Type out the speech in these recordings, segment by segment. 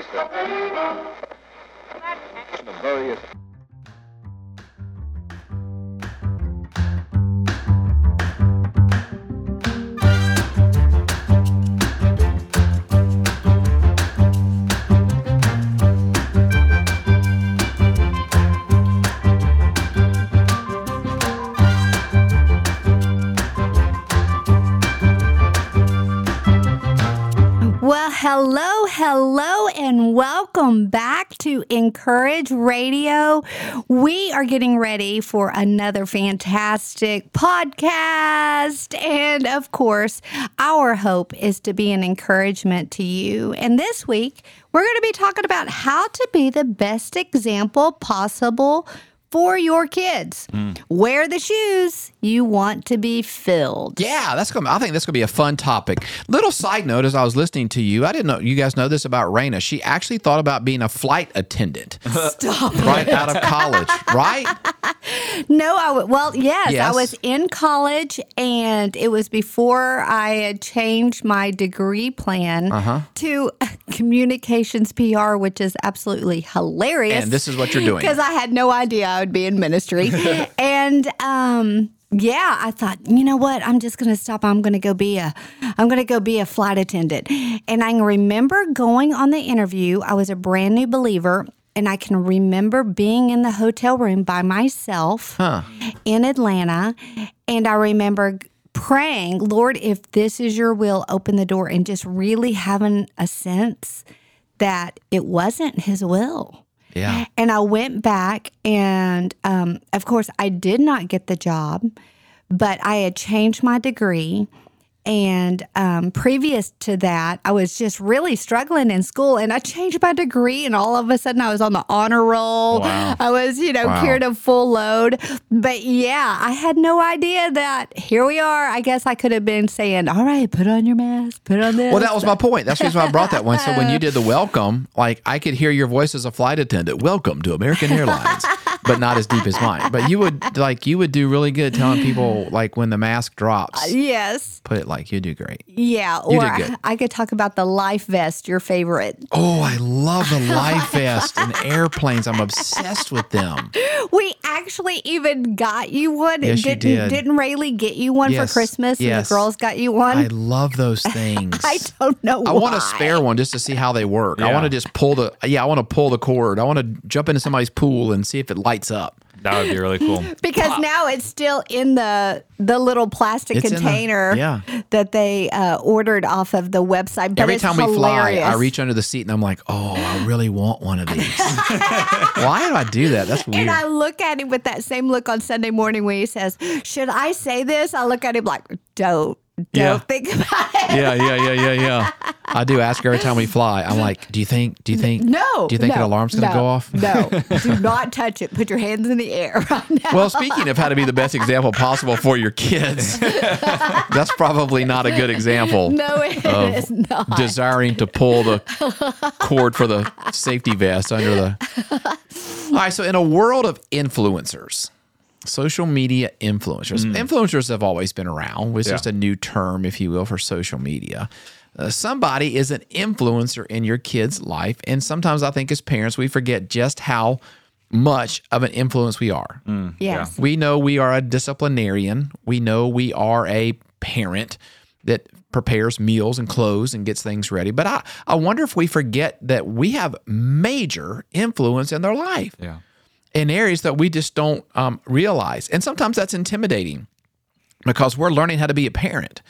of the various welcome back to inCourage Radio. We are getting ready for another fantastic podcast. And of course, our hope is to be an encouragement to you. And this week, we're going to be talking about how to be the best example possible for your kids. Mm. Wear the shoes you want to be filled. Yeah, that's going. to I think that's going to be a fun topic. Little side note: as I was listening to you, I didn't know you guys know this about Raina. She actually thought about being a flight attendant Stop. right out of college. Right? No, I w- well, yes, I was in college, and it was before I had changed my degree plan Uh-huh. to communications PR, which is absolutely hilarious. And this is what you're doing. because I had no idea I would be in ministry, and um. Yeah, I thought, you know what? I'm just going to stop. I'm going to go be a I'm going to go be a flight attendant. And I remember going on the interview. I was a brand new believer and I can remember being in the hotel room by myself in Atlanta and I remember praying, Lord, if this is your will, open the door and just really having a sense that it wasn't his will. Yeah. And I went back, and um, of course, I did not get the job, but I had changed my degree. And um, previous to that, I was just really struggling in school, and I changed my degree, and all of a sudden, I was on the honor roll. Wow. I was, you know, Wow. carried a full load. But yeah, I had no idea that here we are. I guess I could have been saying, "All right, put on your mask, put on this." Well, that was my point. That's the reason why I brought that one. So when you did the welcome, like I could hear your voice as a flight attendant. Welcome to American Airlines, but not as deep as mine. But you would like you would do really good telling people like when the mask drops. Uh, yes. Put it like you do great. Yeah, You or did good. I, I could talk about the life vest, your favorite. Oh, I love the life vest and airplanes. I'm obsessed with them. We actually even got you one. Yes, you didn't, did. Didn't Rayleigh get you one Yes, for Christmas? yes. And the girls got you one? I love those things. I don't know I why. want a spare one just to see how they work. I want to just pull the yeah, I want to pull the cord. I want to jump into somebody's pool and see if it lights up. That would be really cool. Because now it's still in the the little plastic It's in the- container yeah. that they uh, ordered off of the website. But Every it's time we fly. I reach under the seat and I'm like, "Oh, I really want one of these." Why do I do that? That's weird. And I look at him with that same look on Sunday morning when he says, "Should I say this?" I look at him like, "Don't, don't Yeah. think about it." yeah, yeah, yeah, yeah, yeah. I do ask every time we fly. I'm like, "Do you think? Do you think? No. Do you think no, an alarm's going to no, go off?" No. Do not touch it. Put your hands in the air right now. Well, speaking of how to be the best example possible for your kids, that's probably not a good example. no, it is not. desiring to pull the cord for the safety vest under the. All right, so in a world of influencers, social media influencers, influencers have always been around. It's Yeah. just a new term, if you will, for social media. Uh, somebody is an influencer in your kid's life, and sometimes I think as parents we forget just how much of an influence we are. yes. We know we are a disciplinarian. We know we are a parent that prepares meals and clothes and gets things ready. But I, I wonder if we forget that we have major influence in their life Yeah. In areas that we just don't um, realize. And sometimes that's intimidating because we're learning how to be a parent.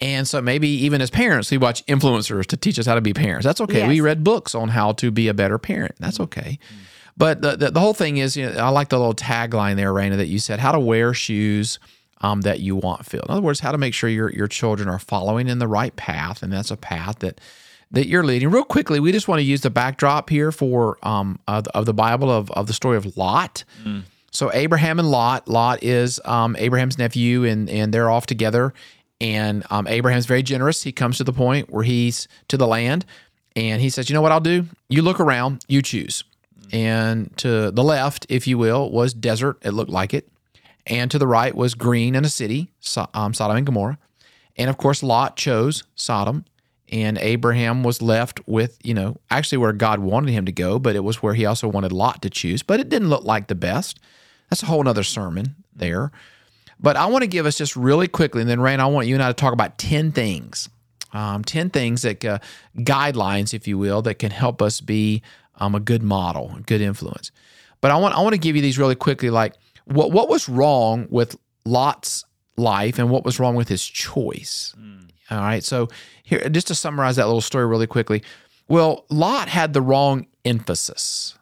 And so maybe even as parents, we watch influencers to teach us how to be parents. That's okay. We read books on how to be a better parent. That's okay. But the, the, the whole thing is, you know, I like the little tagline there, Raina, that you said, how to wear shoes um, that you want filled. In other words, how to make sure your, your children are following in the right path. And that's a path that that you're leading. Real quickly, we just want to use the backdrop here for um, of, of the Bible of, of the story of Lot. So Abraham and Lot. Lot is um, Abraham's nephew, and and they're off together. And um, Abraham's very generous. He comes to the point where he's to the land, and he says, "You know what I'll do? You look around, you choose." And to the left, if you will, was desert. It looked like it, and to the right was green and a city, so, um, Sodom and Gomorrah. And of course, Lot chose Sodom, and Abraham was left with, you know, actually where God wanted him to go, but it was where he also wanted Lot to choose. But it didn't look like the best. That's a whole other sermon there. But I want to give us just really quickly, and then Rain, I want you and I to talk about 10 things. Um, 10 things that uh, guidelines, if you will, that can help us be um, a good model, a good influence. But I want I want to give you these really quickly. Like what what was wrong with Lot's life and what was wrong with his choice. All right. So here, just to summarize that little story really quickly. Well, Lot had the wrong emphasis.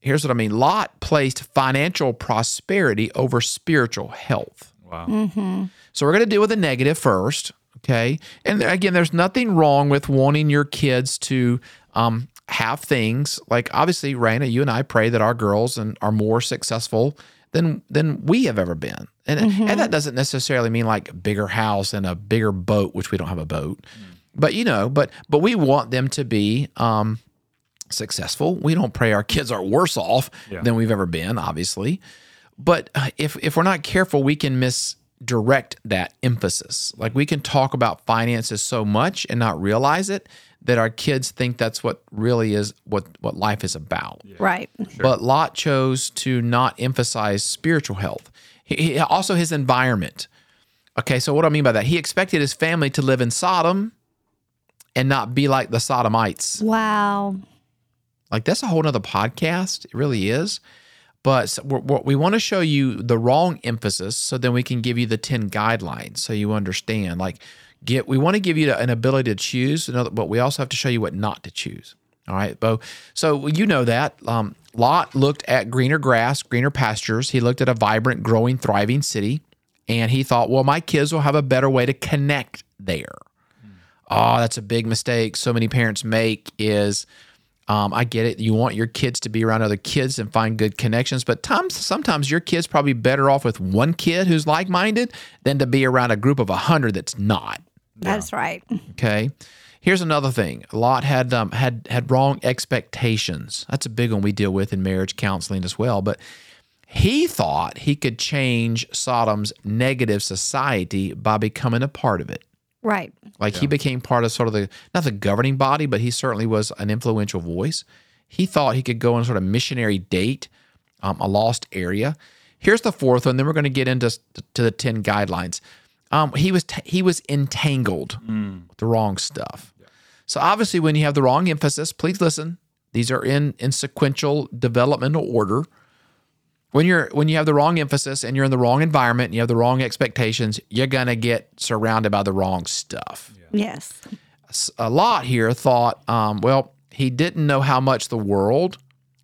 Here's what I mean. Lot placed financial prosperity over spiritual health. Wow. Mm-hmm. So we're going to deal with the negative first. Okay. And again, there's nothing wrong with wanting your kids to um, have things like obviously, Raina, you and I pray that our girls and are more successful than than we have ever been. And and mm-hmm. that doesn't necessarily mean like a bigger house and a bigger boat, which we don't have a boat. Mm. But you know, but but we want them to be um, successful. We don't pray our kids are worse off Yeah. than we've ever been, obviously. But uh, if if we're not careful, we can misdirect that emphasis. Like we can talk about finances so much and not realize it that our kids think that's what really is what what life is about. Right. But Lot chose to not emphasize spiritual health. He, he- also his environment. Okay, so what do I mean by that? He expected his family to live in Sodom and not be like the Sodomites. Wow. Like that's a whole nother podcast. It really is. But s- we're- we're- we want to show you the wrong emphasis, so then we can give you the ten guidelines, so you understand. Like, get we want to give you an ability to choose, but we also have to show you what not to choose. All right, Bo. So you know that um, Lot looked at greener grass, greener pastures. He looked at a vibrant, growing, thriving city, and he thought, well, my kids will have a better way to connect there. Oh, that's a big mistake so many parents make is um, I get it. You want your kids to be around other kids and find good connections, but times sometimes your kid's probably better off with one kid who's like minded than to be around a group of a hundred that's not. That's right. Okay. Here's another thing. Lot had um, had had wrong expectations. That's a big one we deal with in marriage counseling as well. But he thought he could change Sodom's negative society by becoming a part of it. Right. Like he became part of sort of the not the governing body, but he certainly was an influential voice. He thought he could go on sort of missionary date, um, a lost area. Here's the fourth one. Then we're going to get into to the ten guidelines. Um, he was t- he was entangled with the wrong stuff. So obviously, when you have the wrong emphasis, please listen. These are in in sequential developmental order when you're when you have the wrong emphasis and you're in the wrong environment and you have the wrong expectations, you're gonna get surrounded by the wrong stuff. Yes. a lot here thought, um, well, he didn't know how much the world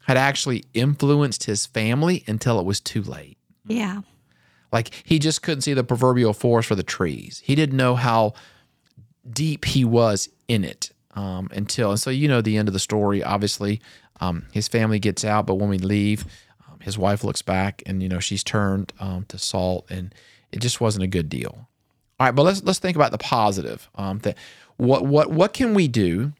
had actually influenced his family until it was too late. Yeah. Like he just couldn't see the proverbial forest for the trees. He didn't know how deep he was in it um, until, and so you know the end of the story. Obviously, um, his family gets out, but when we leave, his wife looks back, and you know she's turned um, to salt, and it just wasn't a good deal. All right, but let's let's think about the positive. Um, that what what what can we do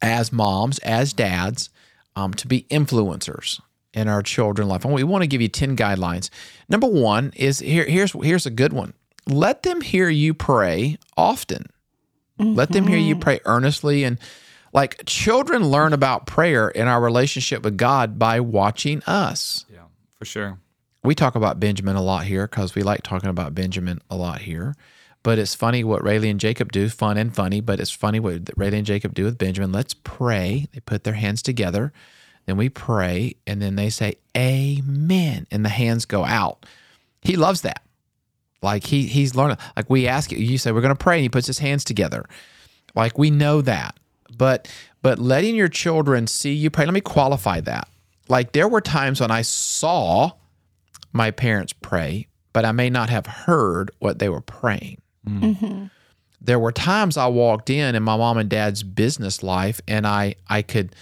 as moms, as dads, um, to be influencers in our children life. And we want to give you 10 guidelines. Number one is here, here's here's a good one. Let them hear you pray often. Let them hear you pray earnestly. And like children learn about prayer in our relationship with God by watching us. Yeah, for sure. We talk about Benjamin a lot here because we like talking about Benjamin a lot here. But it's funny what Rayleigh and Jacob do, fun and funny, but it's funny what Rayleigh and Jacob do with Benjamin. Let's pray. They put their hands together, then we pray, and then they say, Amen. And the hands go out. He loves that. Like he he's learning. Like we ask you, you say we're gonna pray, and he puts his hands together. Like we know that. But but letting your children see you pray, let me qualify that. Like there were times when I saw my parents pray, but I may not have heard what they were praying. Mm. Mm-hmm. There were times I walked in in my mom and dad's business life and I I could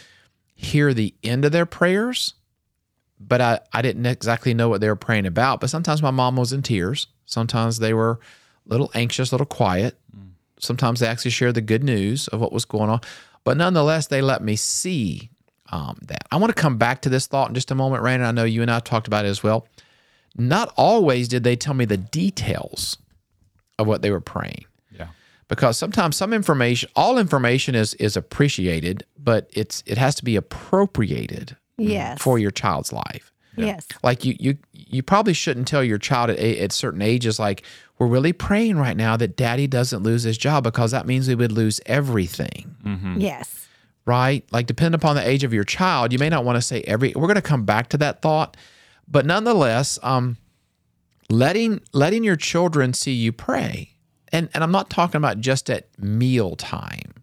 hear the end of their prayers, but I, I didn't exactly know what they were praying about. But sometimes my mom was in tears. Sometimes they were a little anxious, a little quiet. Mm. Sometimes they actually share the good news of what was going on. But nonetheless, they let me see um, that. I want to come back to this thought in just a moment, Raina. I know you and I talked about it as well. Not always did they tell me the details of what they were praying. Yeah. because sometimes some information, all information is is appreciated, but it's it has to be appropriated Yes. for your child's life. Yes. Like you you you probably shouldn't tell your child at, at certain ages like we're really praying right now that daddy doesn't lose his job because that means we would lose everything. Yes. right? Like, depending upon the age of your child, you may not want to say every. We're going to come back to that thought, but nonetheless, um, letting letting your children see you pray, and and I'm not talking about just at meal time.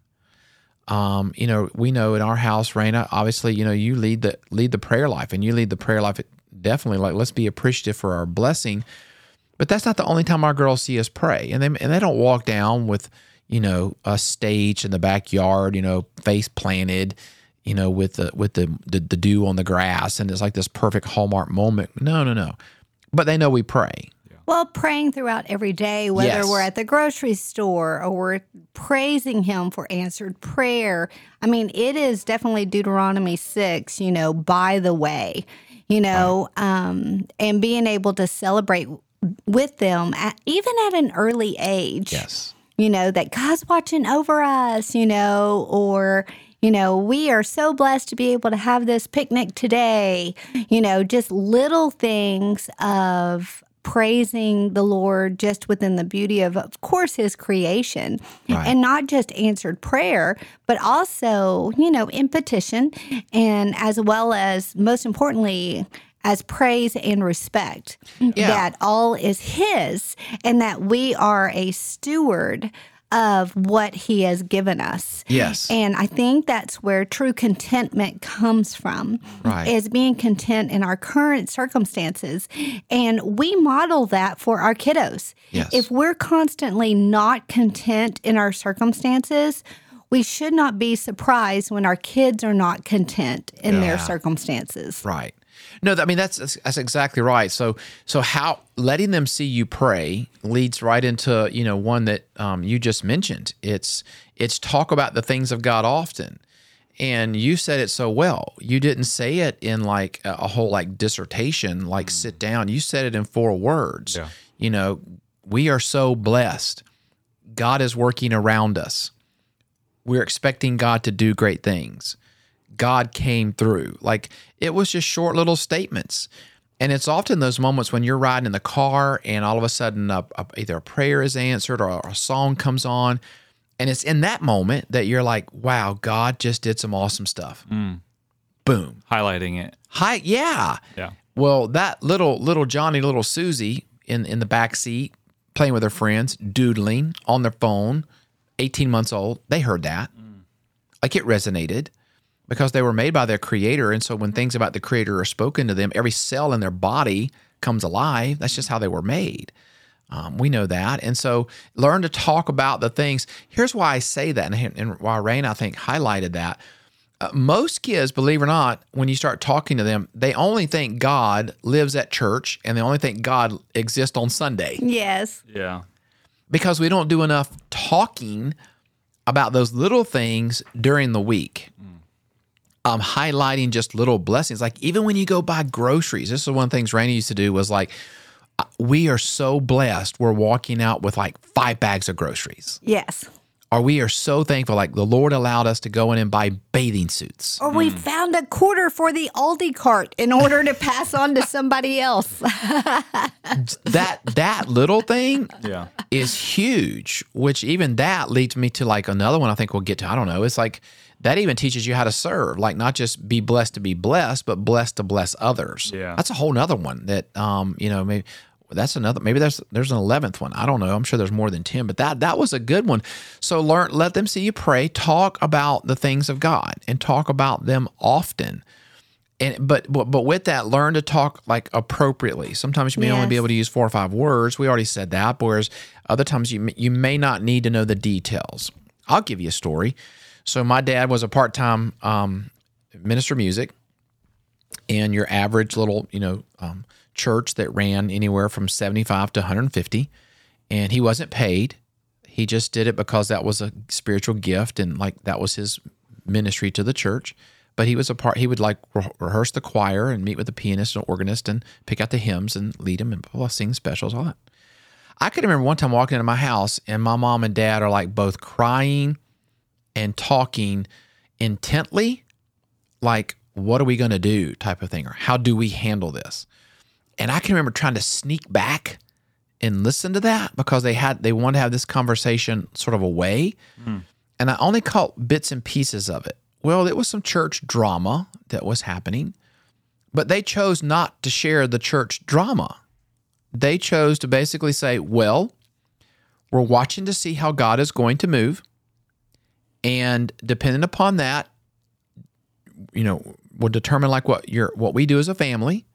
Um, you know, we know in our house, Raina, obviously, you know, you lead the lead the prayer life, and you lead the prayer life definitely. Like, let's be appreciative for our blessing. But that's not the only time our girls see us pray, and they and they don't walk down with you know a stage in the backyard, you know, face planted, you know, with the with the, the the dew on the grass, and it's like this perfect hallmark moment. No, no, no. But they know we pray. Well, praying throughout every day, whether Yes. we're at the grocery store or we're praising Him for answered prayer. I mean, it is definitely Deuteronomy 6, you know, by the way, you know, um, and being able to celebrate with them, at, even at an early age Yes. you know, that God's watching over us, you know, or, you know, we are so blessed to be able to have this picnic today, you know, just little things of praising the Lord just within the beauty of, of course, His creation Right. and not just answered prayer, but also, you know, in petition and as well as, most importantly, as praise and respect that all is His and that we are a steward of what He has given us. Yes. And I think that's where true contentment comes from. Right. Is being content in our current circumstances. And we model that for our kiddos. Yes. If we're constantly not content in our circumstances, we should not be surprised when our kids are not content in their circumstances. Right. No, I mean that's that's exactly right. So so how letting them see you pray leads right into you know one that um, you just mentioned. It's it's talk about the things of God often, and you said it so well. You didn't say it in like a whole like dissertation, like sit down. You said it in four words. Yeah. You know, we are so blessed. God is working around us. We're expecting God to do great things. God came through. Like it was just short little statements. And it's often those moments when you're riding in the car and all of a sudden a, a- either a prayer is answered or a song comes on. And it's in that moment that you're like, wow, God just did some awesome stuff. Mm. Boom. Highlighting it. Hi, yeah. Yeah. Well, that little little Johnny, little Susie in in the back seat playing with her friends, doodling on their phone, 18 months old, they heard that. Mm. Like it resonated because they were made by their creator and so when things about the creator are spoken to them, every cell in their body comes alive. That's just how they were made. Um, we know that. And so learn to talk about the things. Here's why I say that, and, and why Rain, I think, highlighted that. Uh, most kids, believe it or not, when you start talking to them, they only think God lives at church and they only think God exists on Sunday Yes. Yeah. because we don't do enough talking about those little things during the week. Um, highlighting just little blessings. Like even when you go buy groceries, this is one of the things Rainey used to do was like, uh, we are so blessed. We're walking out with like five bags of groceries. Yes. Or we are so thankful. Like the Lord allowed us to go in and buy bathing suits. Or we found a quarter for the Aldi cart in order to pass on to somebody else. that that little thing Yeah. is huge, which even that leads me to like another one I think we'll get to. I don't know. It's like that even teaches you how to serve, like not just be blessed to be blessed, but blessed to bless others. Yeah. That's a whole nother one that um, you know, maybe that's another maybe there's there's an eleventh one. I don't know. I'm sure there's more than ten, but that that was a good one. So learn let them see you pray, talk about the things of God and talk about them often. And but but but with that, learn to talk like appropriately. Sometimes you may only be able to use four or five words. We already said that. Whereas other times you you may not need to know the details. I'll give you a story. So my dad was a part time um, minister of music, and your average little you know um, church that ran anywhere from seventy five to one hundred and fifty, and he wasn't paid. He just did it because that was a spiritual gift and like that was his ministry to the church. But he was a part. He would like re- rehearse the choir and meet with the pianist and organist and pick out the hymns and lead them and blah, blah, sing specials, all that. I could remember one time walking into my house and my mom and dad are like both crying and talking intently, like, what are we going to do type of thing, or how do we handle this? And I can remember trying to sneak back and listen to that because they had they wanted to have this conversation sort of away. Hmm. And I only caught bits and pieces of it. Well, it was some church drama that was happening, but they chose not to share the church drama. They chose to basically say, well, we're watching to see how God is going to move. And depending upon that, you know, will determine like what your what we do as a family.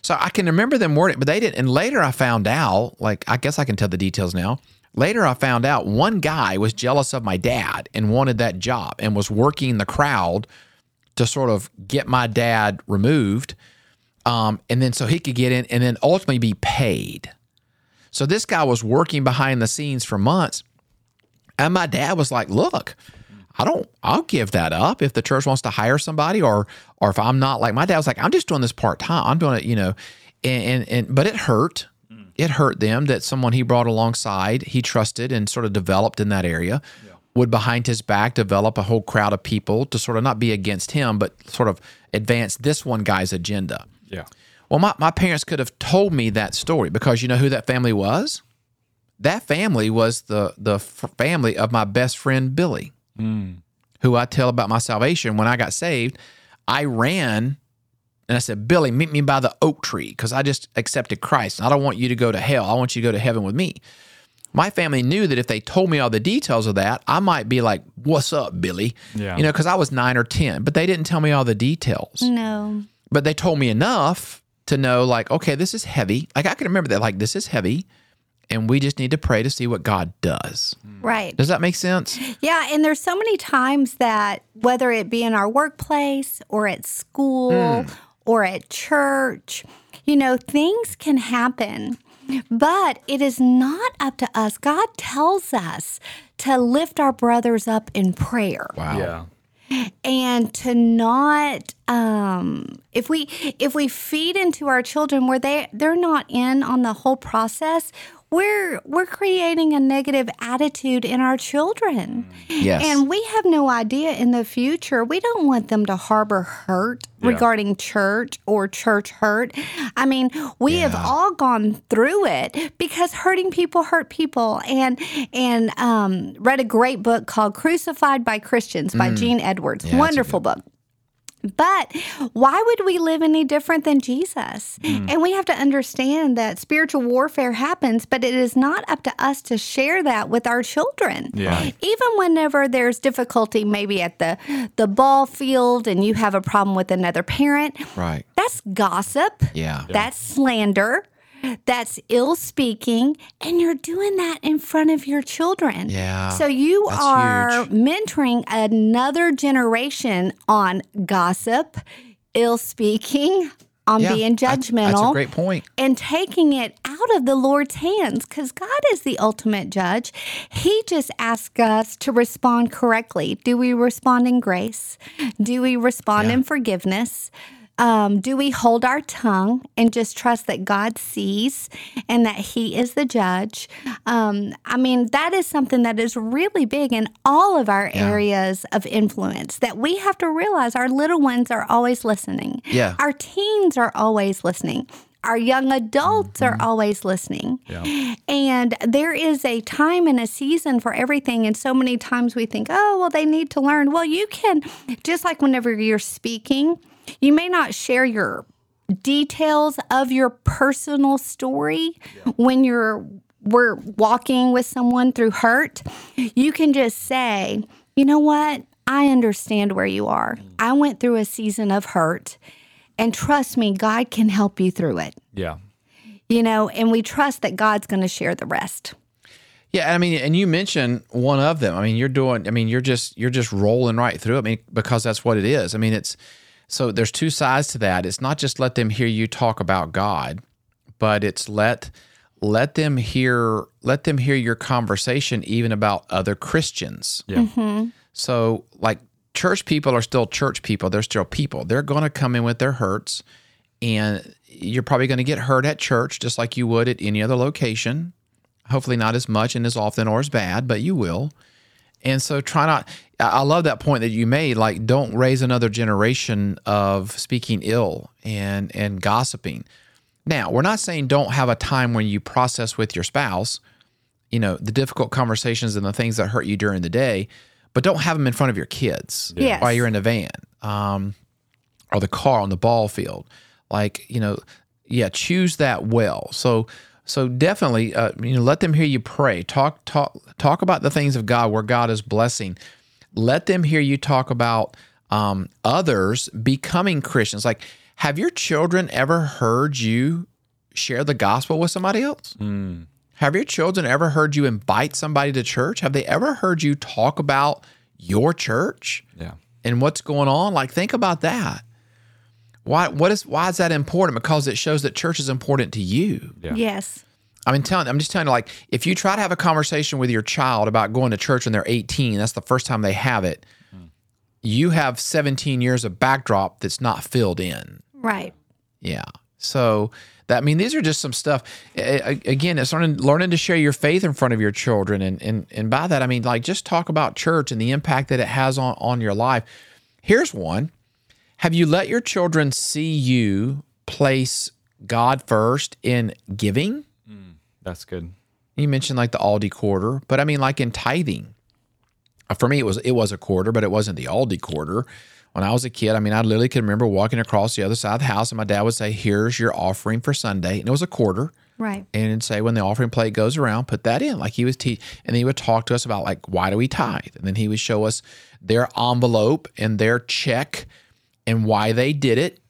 So I can remember them wording, but they didn't. And later I found out, like I guess I can tell the details now. Later I found out one guy was jealous of my dad and wanted that job and was working the crowd to sort of get my dad removed. Um, and then so he could get in and then ultimately be paid. So this guy was working behind the scenes for months. And my dad was like, look, I don't I'll give that up if the church wants to hire somebody or or if I'm not like my dad was like, I'm just doing this part time. I'm doing it, you know, and, and and but it hurt. Mm. It hurt them that someone he brought alongside, he trusted and sort of developed in that area, would behind his back develop a whole crowd of people to sort of not be against him, but sort of advance this one guy's agenda. Yeah. Well, my, my parents could have told me that story because you know who that family was? That family was the the f- family of my best friend Billy, Mm. who I tell about my salvation. When I got saved, I ran and I said, Billy, meet me by the oak tree because I just accepted Christ. I don't want you to go to hell. I want you to go to heaven with me. My family knew that if they told me all the details of that, I might be like, What's up, Billy? Yeah. You know, because I was nine or 10, but they didn't tell me all the details No. but they told me enough to know like okay this is heavy like i can remember that like this is heavy and we just need to pray to see what god does Right. does that make sense Yeah, and there's so many times that whether it be in our workplace or at school or at church, you know, things can happen. But it is not up to us. God tells us to lift our brothers up in prayer wow Yeah. and to not um if we if we feed into our children where they they're not in on the whole process we're we're creating a negative attitude in our children. Yes. And we have no idea in the future. We don't want them to harbor hurt regarding church or church hurt. I mean we have all gone through it because hurting people hurt people. And and um, read a great book called crucified by christians by gene edwards. A wonderful book but why would we live any different than Jesus? Hmm. And we have to understand that spiritual warfare happens, but it is not up to us to share that with our children. Yeah. Even whenever there's difficulty, maybe at the the ball field, and you have a problem with another parent, right that's gossip. yeah That's slander. That's ill speaking, and you're doing that in front of your children. Yeah, So you are huge. mentoring another generation on gossip, ill speaking, on yeah being judgmental, that's a great point. point and taking it out of the Lord's hands because God is the ultimate judge. He just asks us to respond correctly. Do we respond in grace? Do we respond Yeah. in forgiveness? Um, do we hold our tongue and just trust that God sees and that He is the judge? Um, I mean, that is something that is really big in all of our areas of influence that we have to realize our little ones are always listening. Yeah. Our teens are always listening. Our young adults are always listening. Yeah. And there is a time and a season for everything. And so many times we think, oh, well, they need to learn. Well, you can, just like whenever you're speaking, you may not share your details of your personal story when you're we're walking with someone through hurt you can just say you know what i understand where you are mm. i went through a season of hurt and trust me god can help you through it Yeah. you know and we trust that god's going to share the rest Yeah, I mean, and you mentioned one of them. I mean, you're doing. I mean, you're just you're just rolling right through. it. I mean, because that's what it is. I mean, it's so there's two sides to that. It's not just let them hear you talk about God, but it's let let them hear let them hear your conversation even about other Christians. Yeah. Mm-hmm. So, like, church people are still church people. They're still people. They're going to come in with their hurts, and you're probably going to get hurt at church just like you would at any other location. Hopefully, not as much and as often or as bad, but you will. And so, try not. I love that point that you made. Like, don't raise another generation of speaking ill and and gossiping. Now, we're not saying don't have a time when you process with your spouse, you know, the difficult conversations and the things that hurt you during the day, but don't have them in front of your kids Yes. while you're in the van um, or the car on the ball field. Like, you know, yeah, choose that well. So, so definitely, uh, you know, let them hear you pray. Talk, talk, talk about the things of God where God is blessing. Let them hear you talk about um, others becoming Christians. Like, have your children ever heard you share the gospel with somebody else? Have your children ever heard you invite somebody to church? Have they ever heard you talk about your church Yeah. and what's going on? Like, think about that. Why? What is? Why is that important? Because it shows that church is important to you. Yeah. Yes. I mean, telling, I'm just telling you, like, if you try to have a conversation with your child about going to church when they're 18, that's the first time they have it. You have 17 years of backdrop that's not filled in. Right. Yeah. So that I mean, these are just some stuff. A- a- Again, it's learning learning to share your faith in front of your children, and and and by that I mean like just talk about church and the impact that it has on on your life. Here's one: Have you let your children see you place God first in giving? That's good. You mentioned like the Aldi quarter, but I mean like in tithing. Uh, For me, it was it was a quarter, but it wasn't the Aldi quarter. When I was a kid, I mean, I literally could remember walking across the other side of the house, and my dad would say, "Here's your offering for Sunday," and it was a quarter. Right. And he'd say, when the offering plate goes around, put that in. Like he was teach, and then he would talk to us about like why do we tithe, and then he would show us their envelope and their check and why they did it,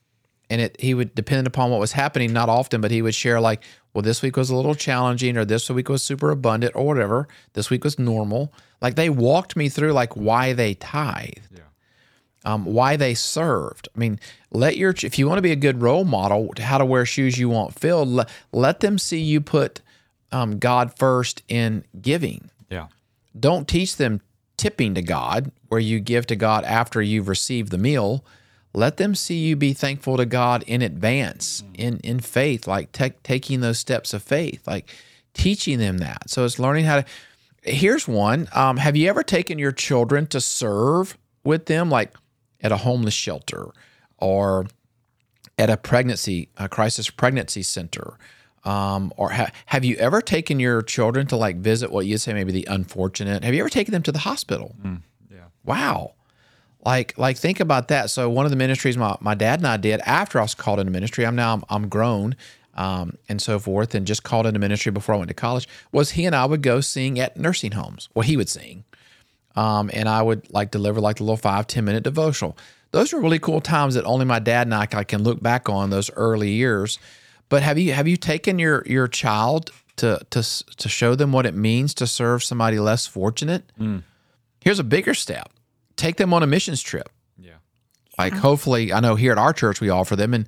and it he would depend upon what was happening not often but he would share like well this week was a little challenging or this week was super abundant or whatever. This week was normal. Like they walked me through like why they tithe um, why they served. I mean let your if you want to be a good role model to how to wear shoes you want filled let, let them see you put um, god first in giving. Yeah. don't teach them tipping to God, where you give to God after you've received the meal. Let them see you be thankful to God in advance, in in faith, like ta- taking those steps of faith, like teaching them that. So it's learning how to. Here's one. Um, have you ever taken your children to serve with them, like at a homeless shelter or at a pregnancy, a crisis pregnancy center? Um, or ha- have you ever taken your children to like visit what you'd say maybe the unfortunate? Have you ever taken them to the hospital? Yeah. Wow. Like, like think about that. So one of the ministries my, my dad and I did after I was called into ministry, I'm now I'm, I'm grown um, and so forth, and just called into ministry before I went to college, was he and I would go sing at nursing homes. Well, he would sing. Um, and I would like deliver like the little five ten minute devotional. Those are really cool times that only my dad and I, I can look back on those early years. But have you have you taken your your child to to to show them what it means to serve somebody less fortunate? Here's a bigger step: take them on a missions trip. Yeah. Like hopefully, I know here at our church we offer them, and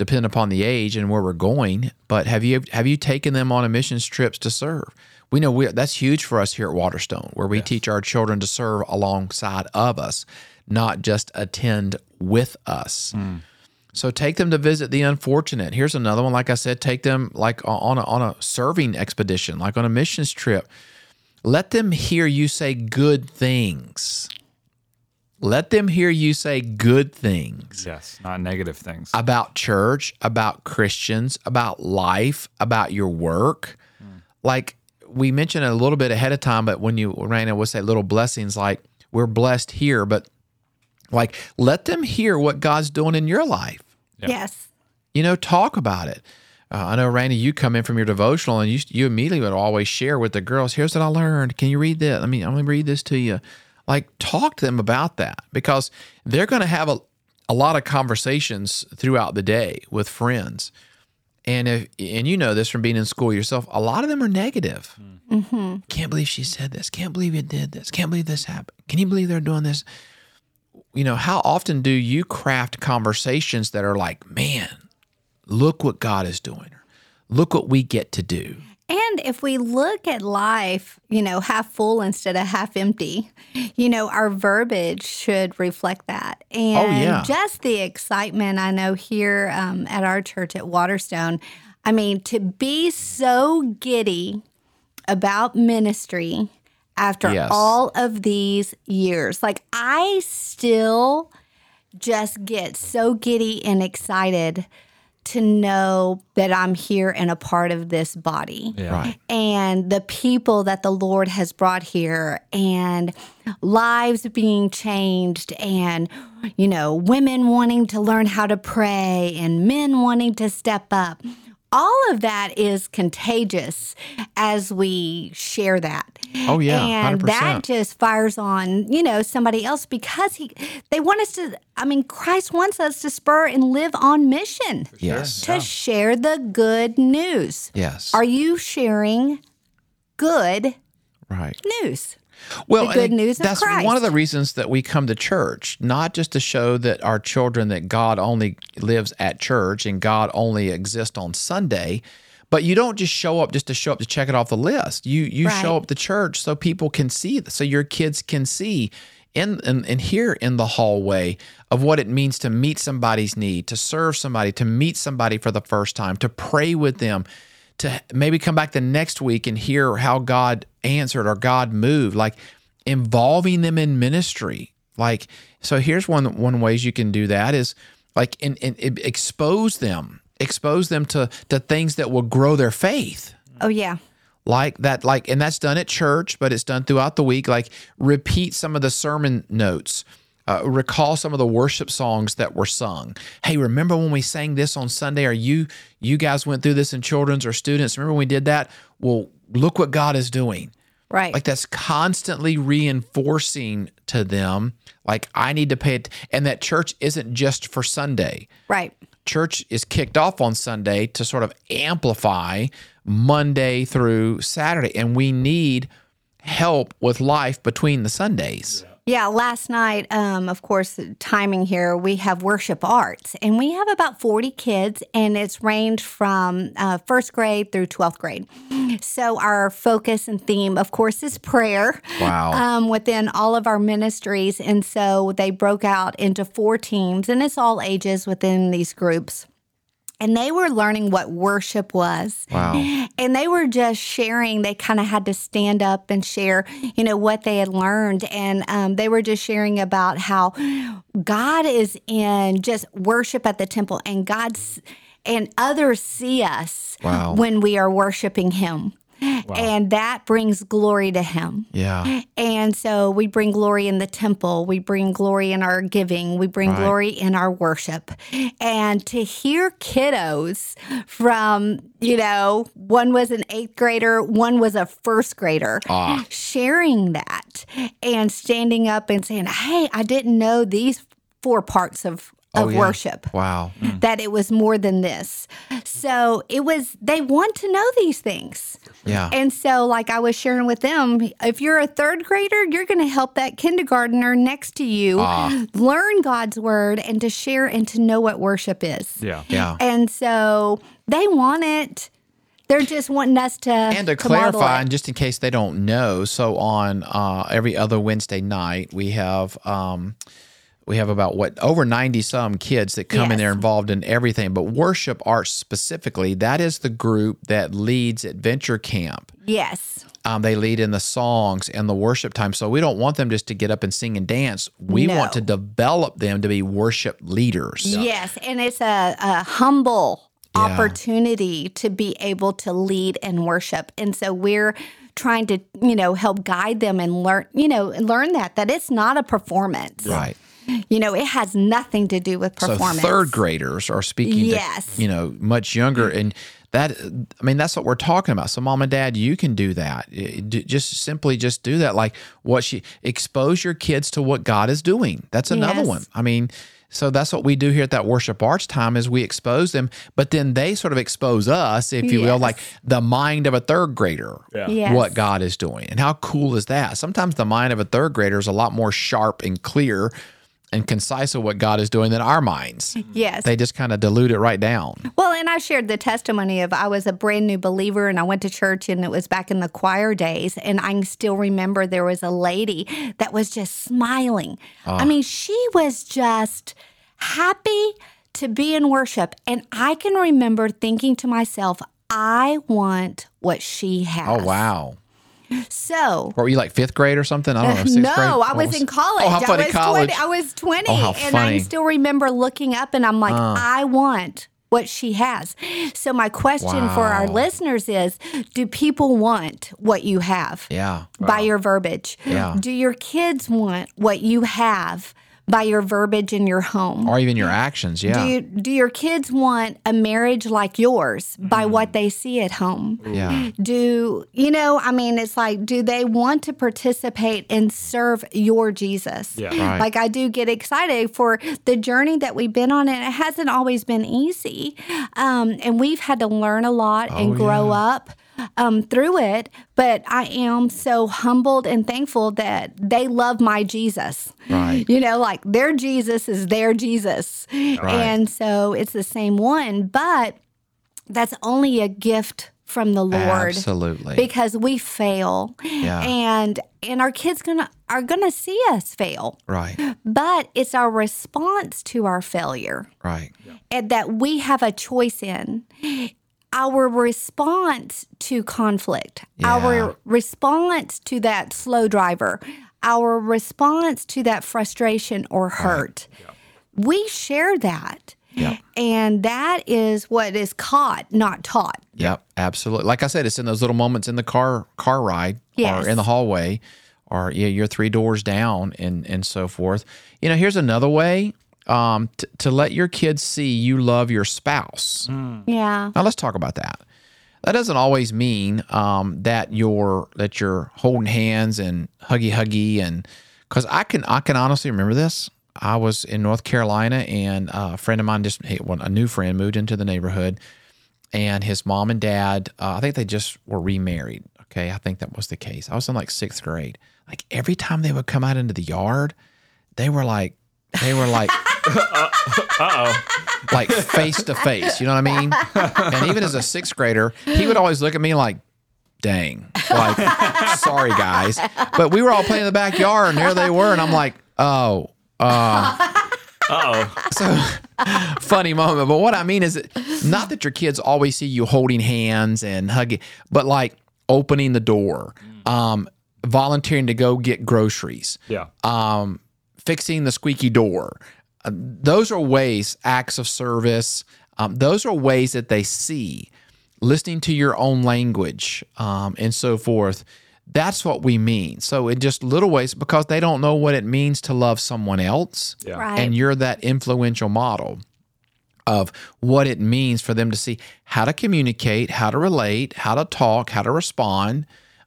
depend upon the age and where we're going. But have you have you taken them on a missions trips to serve? We know we, that's huge for us here at Waterstone, where we teach our children to serve alongside of us, not just attend with us. Hmm. So take them to visit the unfortunate. Here's another one. Like I said, take them like on a, on a serving expedition, like on a missions trip. Let them hear you say good things. Let them hear you say good things Yes. Not negative things. about church, about Christians, about life, about your work. Like we mentioned a little bit ahead of time, but when you Raina would say little blessings, like we're blessed here, but like let them hear what God's doing in your life. Yes. You know, talk about it. Uh, I know, Randy, you come in from your devotional and you you immediately would always share with the girls. Here's what I learned. Can you read that? Let me I'm gonna read this to you. Like, talk to them about that because they're going to have a, a lot of conversations throughout the day with friends. And if and you know this from being in school yourself, a lot of them are negative. Mm-hmm. Can't believe she said this. Can't believe it did this. Can't believe this happened. Can you believe they're doing this? You know, how often do you craft conversations that are like, man, look what God is doing. Look what we get to do. And if we look at life, you know, half full instead of half empty, you know, our verbiage should reflect that. And yeah. just the excitement I know here um, at our church at Waterstone. I mean, to be so giddy about ministry after Yes. all of these years. Like, I still just get so giddy and excited to know that I'm here and a part of this body Yeah. Right. and the people that the Lord has brought here and lives being changed and you know women wanting to learn how to pray and men wanting to step up all of that is contagious as we share that Oh, yeah, and 100%. that just fires on you know somebody else because he they want us to i mean christ wants us to spur and live on mission Yes. to share the good news Yes. are you sharing good right. news? Well, the good news of that's Christ. one of the reasons that we come to church, not just to show that our children that God only lives at church and God only exists on Sunday, but you don't just show up just to show up to check it off the list. You you Right. show up to church so people can see, so your kids can see in and, and hear in the hallway of what it means to meet somebody's need, to serve somebody, to meet somebody for the first time, to pray with them, to maybe come back the next week and hear how God answered or God moved, like involving them in ministry. Like, so here's one one ways you can do that is like in, in, expose them, expose them to to things that will grow their faith Oh yeah. like that like and that's done at church but it's done throughout the week like repeat some of the sermon notes uh, recall some of the worship songs that were sung hey remember when we sang this on sunday or you you guys went through this in children's or students remember when we did that well look what god is doing Right. like that's constantly reinforcing to them like i need to pay it and that church isn't just for sunday right. church is kicked off on Sunday to sort of amplify Monday through Saturday. And we need help with life between the Sundays. Yeah, last night, um, of course, timing here, we have worship arts, and we have about 40 kids, and it's ranged from uh, first grade through 12th grade. So, our focus and theme, of course, is prayer Wow. um, within all of our ministries. And so, they broke out into four teams, and it's all ages within these groups. And they were learning what worship was. Wow. And they were just sharing. They kind of had to stand up and share, you know, what they had learned. And um, they were just sharing about how God is in just worship at the temple, and God's and others see us Wow. when we are worshiping Him. And that brings glory to Him. Yeah. And so we bring glory in the temple, we bring glory in our giving, we bring Right. glory in our worship. And to hear kiddos from, you know, one was an eighth grader, one was a first grader, Ah. sharing that and standing up and saying, Hey, I didn't know these four parts of. Of Oh, yeah. worship, Wow. that it was more than this. So it was, they want to know these things. Yeah. And so, like I was sharing with them, if you're a third grader, you're going to help that kindergartner next to you Ah. learn God's word and to share and to know what worship is. Yeah. Yeah. And so they want it. They're just wanting us to And to model clarify, it. and just in case they don't know, so on uh, every other Wednesday night, we have um, we have about what over ninety some kids that come in Yes. there involved in everything. But worship arts specifically, that is the group that leads Adventure Camp. yes, Um, they lead in the songs and the worship time. So we don't want them just to get up and sing and dance. We No. want to develop them to be worship leaders. yes, and it's a, a humble Yeah. opportunity to be able to lead and worship, and so we're trying to you know help guide them and learn you know learn that that it's not a performance Right. You know, it has nothing to do with performance. So third graders are speaking Yes. to, you know, much younger. Mm. And that, I mean, that's what we're talking about. So mom and dad, you can do that. Just simply just do that. Like what she, expose your kids to what God is doing. That's another Yes. one. I mean, so that's what we do here at that worship arts time is we expose them, but then they sort of expose us, if you will, like the mind of a third grader, Yes. what God is doing. And how cool is that? Sometimes the mind of a third grader is a lot more sharp and clear and concise of what God is doing than our minds. Yes. They just kind of dilute it right down. Well, and I shared the testimony of I was a brand new believer and I went to church and it was back in the choir days. And I can still remember there was a lady that was just smiling. I ah. mean, she was just happy to be in worship. And I can remember thinking to myself, I want what she has. Oh wow. So Or were you like fifth grade or something? I don't know. Sixth no, grade? I What was in college. Oh, how funny I was college. 20. I was 20 Oh, how and I. Uh. still remember looking up and I'm like, I want what she has. So my question for our listeners is, do people want what you have? yeah. By your verbiage. Yeah. Do your kids want what you have by your verbiage in your home? Or even your actions. Yeah. Do you, do your kids want a marriage like yours by Mm. what they see at home? yeah. do you know i mean it's like do they want to participate and serve your jesus Yeah. Right. like i do get excited for the journey that we've been on and it hasn't always been easy um, and we've had to learn a lot and Oh, grow up um, through it but i am so humbled and thankful that they love my jesus Right. you know like their jesus is their jesus and so it's the same one but that's only a gift from the Lord. Absolutely. Because we fail. Yeah. And and our kids gonna are gonna see us fail. right. But it's our response to our failure Right. and that we have a choice in. Our response to conflict, Yeah. our response to that slow driver, our response to that frustration or hurt. We share that. Yep. And that is what is caught, not taught. Yep, absolutely. Like I said, it's in those little moments in the car car ride Yes. or in the hallway or yeah, you're three doors down and and so forth. You know, here's another way um, t- to let your kids see you love your spouse. Yeah. Now let's talk about that. That doesn't always mean um, that you're that you're holding hands and huggy huggy and because I can I can honestly remember this. I was in North Carolina and uh, a friend of mine just hey, well, a new friend moved into the neighborhood and his mom and dad uh, I think they just were remarried. Okay, I think that was the case. I was in like sixth grade. Like every time they would come out into the yard, they were like they were like uh like face to face. You know what I mean? And even as a sixth grader, he would always look at me like, dang, like, sorry guys. But we were all playing in the backyard and there they were. And I'm like, oh, uh, oh. so funny moment. But what I mean is that not that your kids always see you holding hands and hugging, but like opening the door, um, volunteering to go get groceries Yeah. um, fixing the squeaky door. Uh, those are ways, acts of service. Um, those are ways that they see, listening to your own language um, and so forth. That's what we mean. So, in just little ways, because they don't know what it means to love someone else, Yeah. Right. and you're that influential model of what it means for them to see how to communicate, how to relate, how to talk, how to respond.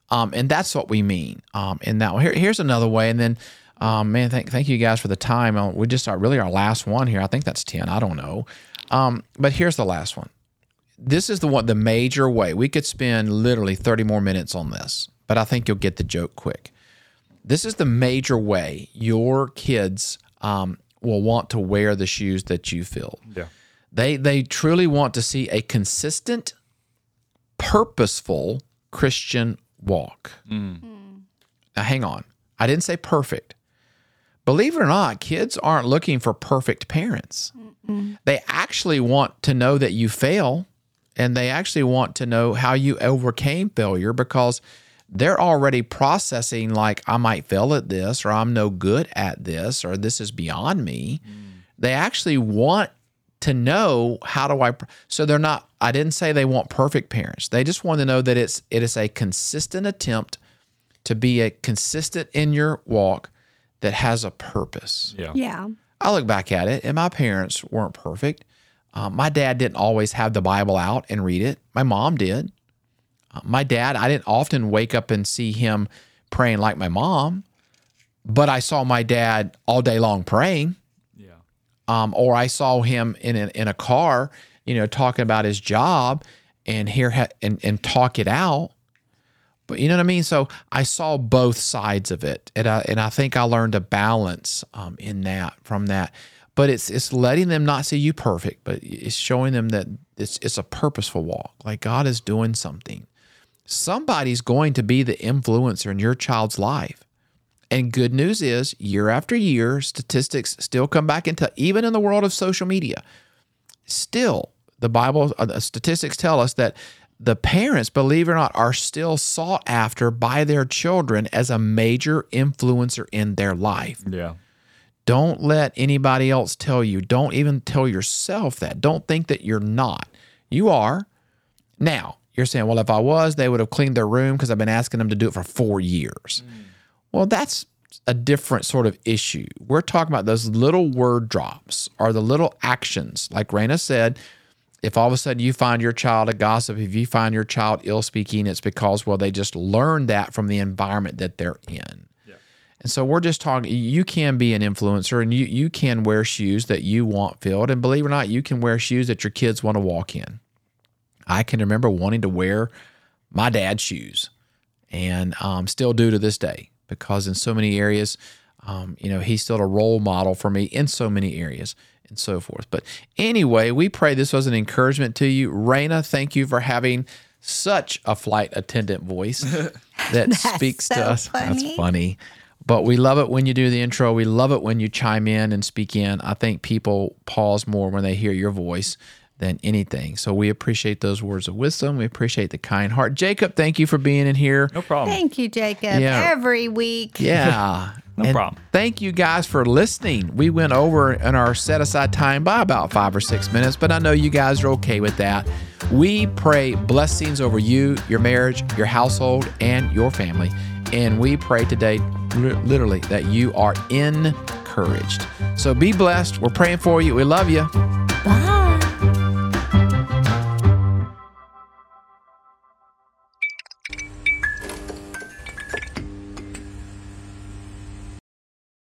Um, and that's what we mean um, in that one. Here, here's another way. And then, um, man, thank, thank you guys for the time. Uh, we just are really our last one here. I think that's 10. I don't know. Um, but here's the last one. This is the one, the major way. We could spend literally 30 more minutes on this, but I think you'll get the joke quick. This is the major way your kids um, will want to wear the shoes that you fill. Yeah. They they truly want to see a consistent, purposeful Christian walk. Now, hang on. I didn't say perfect. Believe it or not, kids aren't looking for perfect parents. They actually want to know that you fail and they actually want to know how you overcame failure because they're already processing, like, I might fail at this, or I'm no good at this, or this is beyond me. They actually want to know how do I so they're not I didn't say they want perfect parents. They just want to know that it's it is a consistent attempt to be a consistent in your walk that has a purpose. Yeah. Yeah. I look back at it, and my parents weren't perfect. Um, my dad didn't always have the Bible out and read it. My mom did. Uh, my dad, I didn't often wake up and see him praying like my mom, but I saw my dad all day long praying. Yeah. Um, or I saw him in a, in a car, you know, talking about his job and hear ha- and and talk it out. But you know what I mean. So I saw both sides of it, and I and I think I learned a balance um, in that from that. But it's it's letting them not see you perfect, but it's showing them that it's it's a purposeful walk. Like God is doing something. Somebody's going to be the influencer in your child's life. And good news is, year after year, statistics still come back into even in the world of social media. Still, the Bible uh, statistics tell us that the parents, believe it or not, are still sought after by their children as a major influencer in their life. Yeah. Don't let anybody else tell you. Don't even tell yourself that. Don't think that you're not. You are. Now, you're saying, well, if I was, they would have cleaned their room because I've been asking them to do it for four years. Mm. Well, that's a different sort of issue. We're talking about those little word drops or the little actions. Like Raina said, if all of a sudden you find your child a gossip, if you find your child ill speaking, it's because, well, they just learned that from the environment that they're in. And so we're just talking, you can be an influencer and you, you can wear shoes that you want filled. And believe it or not, you can wear shoes that your kids want to walk in. I can remember wanting to wear my dad's shoes and um, still do to this day because in so many areas, um, you know, he's still a role model for me in so many areas and so forth. But anyway, we pray this was an encouragement to you. Raina, thank you for having such a flight attendant voice that speaks to us. funny. That's funny. But we love it when you do the intro. We love it when you chime in and speak in. I think people pause more when they hear your voice than anything. So we appreciate those words of wisdom. We appreciate the kind heart. Jacob, thank you for being in here. No problem. Thank you, Jacob. Yeah. Every week. Yeah. No And problem. Thank you guys for listening. We went over in our set aside time by about five or six minutes, but I know you guys are okay with that. We pray blessings over you, your marriage, your household, and your family. And we pray today, literally, that you are encouraged. So be blessed. We're praying for you. We love you.